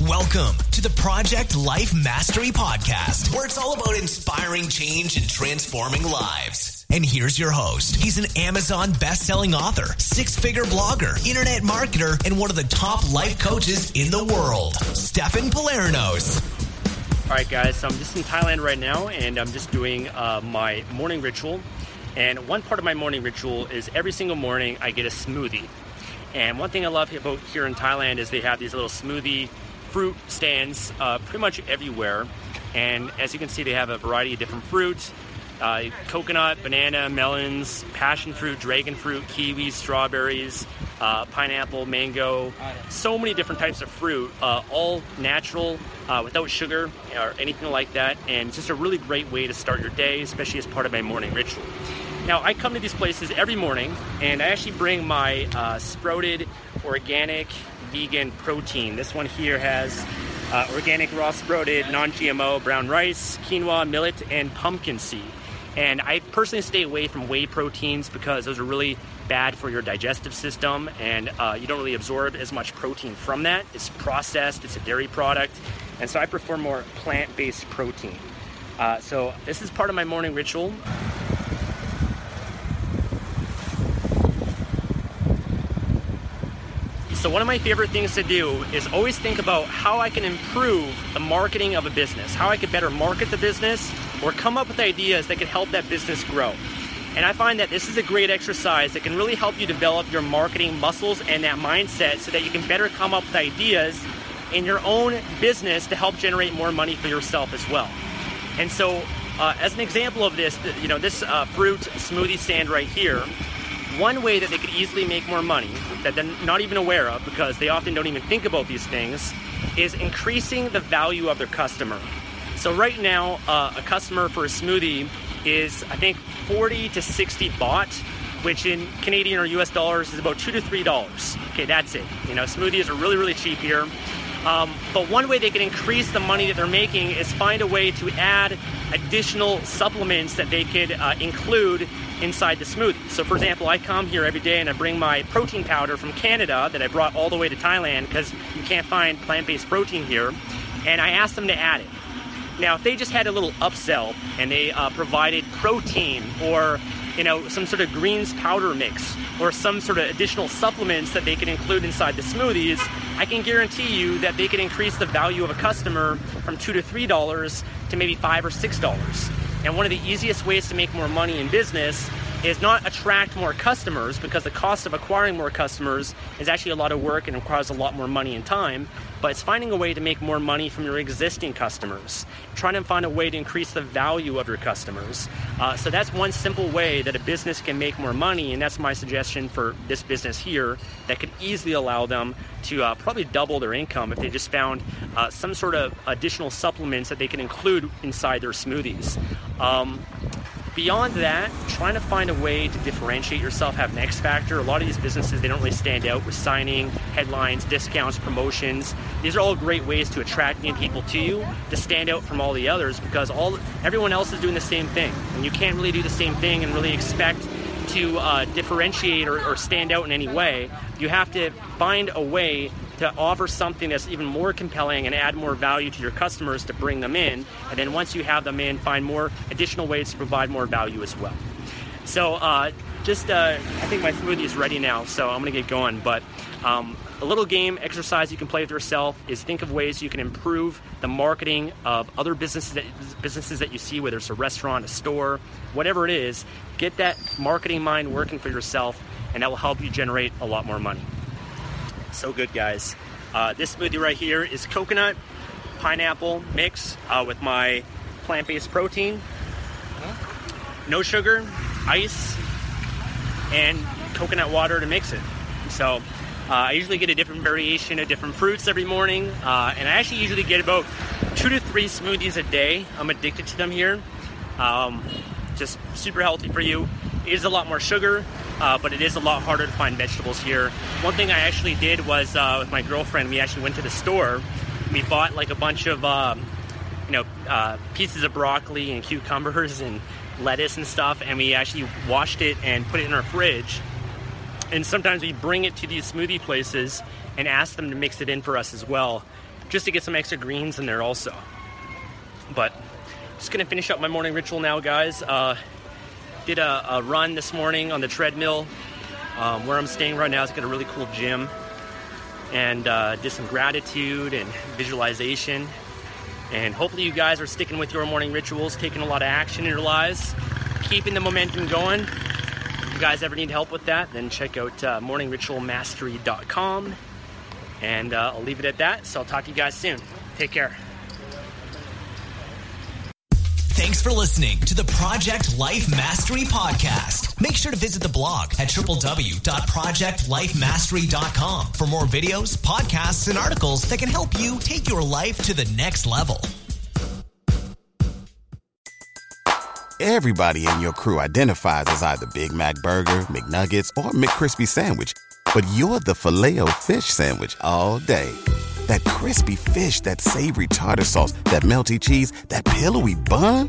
Welcome to the Project Life Mastery Podcast, where it's all about inspiring change and transforming lives. And here's your host. He's an Amazon best-selling author, six-figure blogger, internet marketer, and one of the top life coaches in the world, Stefan Palernos. All right, guys, so I'm just in Thailand right now, and I'm just doing uh, my morning ritual. And one part of my morning ritual is every single morning I get a smoothie. And one thing I love about here in Thailand is they have these little smoothie fruit stands uh, pretty much everywhere. And as you can see, they have a variety of different fruits uh, coconut, banana, melons, passion fruit, dragon fruit, kiwis, strawberries, uh, pineapple, mango. So many different types of fruit, uh, all natural, uh, without sugar or anything like that. And it's just a really great way to start your day, especially as part of my morning ritual. Now, I come to these places every morning and I actually bring my uh, sprouted organic vegan protein. This one here has uh, organic raw sprouted non GMO brown rice, quinoa, millet, and pumpkin seed. And I personally stay away from whey proteins because those are really bad for your digestive system and uh, you don't really absorb as much protein from that. It's processed, it's a dairy product, and so I prefer more plant based protein. Uh, so, this is part of my morning ritual. So, one of my favorite things to do is always think about how I can improve the marketing of a business, how I could better market the business, or come up with ideas that can help that business grow. And I find that this is a great exercise that can really help you develop your marketing muscles and that mindset so that you can better come up with ideas in your own business to help generate more money for yourself as well. And so, uh, as an example of this, you know, this uh, fruit smoothie stand right here, one way that they could easily make more money that they're not even aware of because they often don't even think about these things is increasing the value of their customer. So right now, uh, a customer for a smoothie is I think 40 to 60 baht, which in Canadian or US dollars is about two to three dollars. Okay, that's it. You know, smoothies are really really cheap here. Um, but one way they can increase the money that they're making is find a way to add additional supplements that they could uh, include inside the smoothie. So, for example, I come here every day and I bring my protein powder from Canada that I brought all the way to Thailand because you can't find plant based protein here, and I ask them to add it. Now, if they just had a little upsell and they uh, provided protein or you know, some sort of greens powder mix or some sort of additional supplements that they can include inside the smoothies, I can guarantee you that they can increase the value of a customer from two to three dollars to maybe five or six dollars. And one of the easiest ways to make more money in business is not attract more customers because the cost of acquiring more customers is actually a lot of work and requires a lot more money and time, but it's finding a way to make more money from your existing customers, trying to find a way to increase the value of your customers. Uh, so that's one simple way that a business can make more money, and that's my suggestion for this business here that could easily allow them to uh, probably double their income if they just found uh, some sort of additional supplements that they can include inside their smoothies. Um, beyond that, trying to find a way to differentiate yourself, have an X factor. A lot of these businesses, they don't really stand out with signing, headlines, discounts, promotions. These are all great ways to attract new people to you, to stand out from all the others because all everyone else is doing the same thing. And you can't really do the same thing and really expect to uh, differentiate or, or stand out in any way. You have to find a way to offer something that's even more compelling and add more value to your customers to bring them in. And then once you have them in, find more additional ways to provide more value as well. So, uh, just uh, I think my smoothie is ready now, so I'm gonna get going. But um, a little game exercise you can play with yourself is think of ways you can improve the marketing of other businesses that, businesses that you see, whether it's a restaurant, a store, whatever it is. Get that marketing mind working for yourself, and that will help you generate a lot more money. So good, guys. Uh, this smoothie right here is coconut, pineapple mix uh, with my plant based protein. No sugar, ice, and coconut water to mix it. So Uh, I usually get a different variation of different fruits every morning, uh, and I actually usually get about two to three smoothies a day. I'm addicted to them here. Um, just super healthy for you. It is a lot more sugar, uh, but it is a lot harder to find vegetables here. One thing I actually did was uh, with my girlfriend, we actually went to the store. We bought like a bunch of um, you know uh, pieces of broccoli and cucumbers and lettuce and stuff, and we actually washed it and put it in our fridge. And sometimes we bring it to these smoothie places and ask them to mix it in for us as well, just to get some extra greens in there also. But just gonna finish up my morning ritual now, guys. Uh, did a, a, run this morning on the treadmill. Um, where I'm staying right now, it's got a really cool gym, and uh, did some gratitude and visualization. And hopefully, you guys are sticking with your morning rituals, taking a lot of action in your lives, keeping the momentum going. If you guys ever need help with that, then check out uh, morningritualmastery.com. And uh, I'll leave it at that. So I'll talk to you guys soon. Take care. For listening to the Project Life Mastery Podcast. Make sure to visit the blog at www.projectlifemastery.com for more videos, podcasts, and articles that can help you take your life to the next level. Everybody in your crew identifies as either Big Mac Burger, McNuggets, or McCrispy Sandwich, but you're the filet fish Sandwich all day that crispy fish, that savory tartar sauce, that melty cheese, that pillowy bun.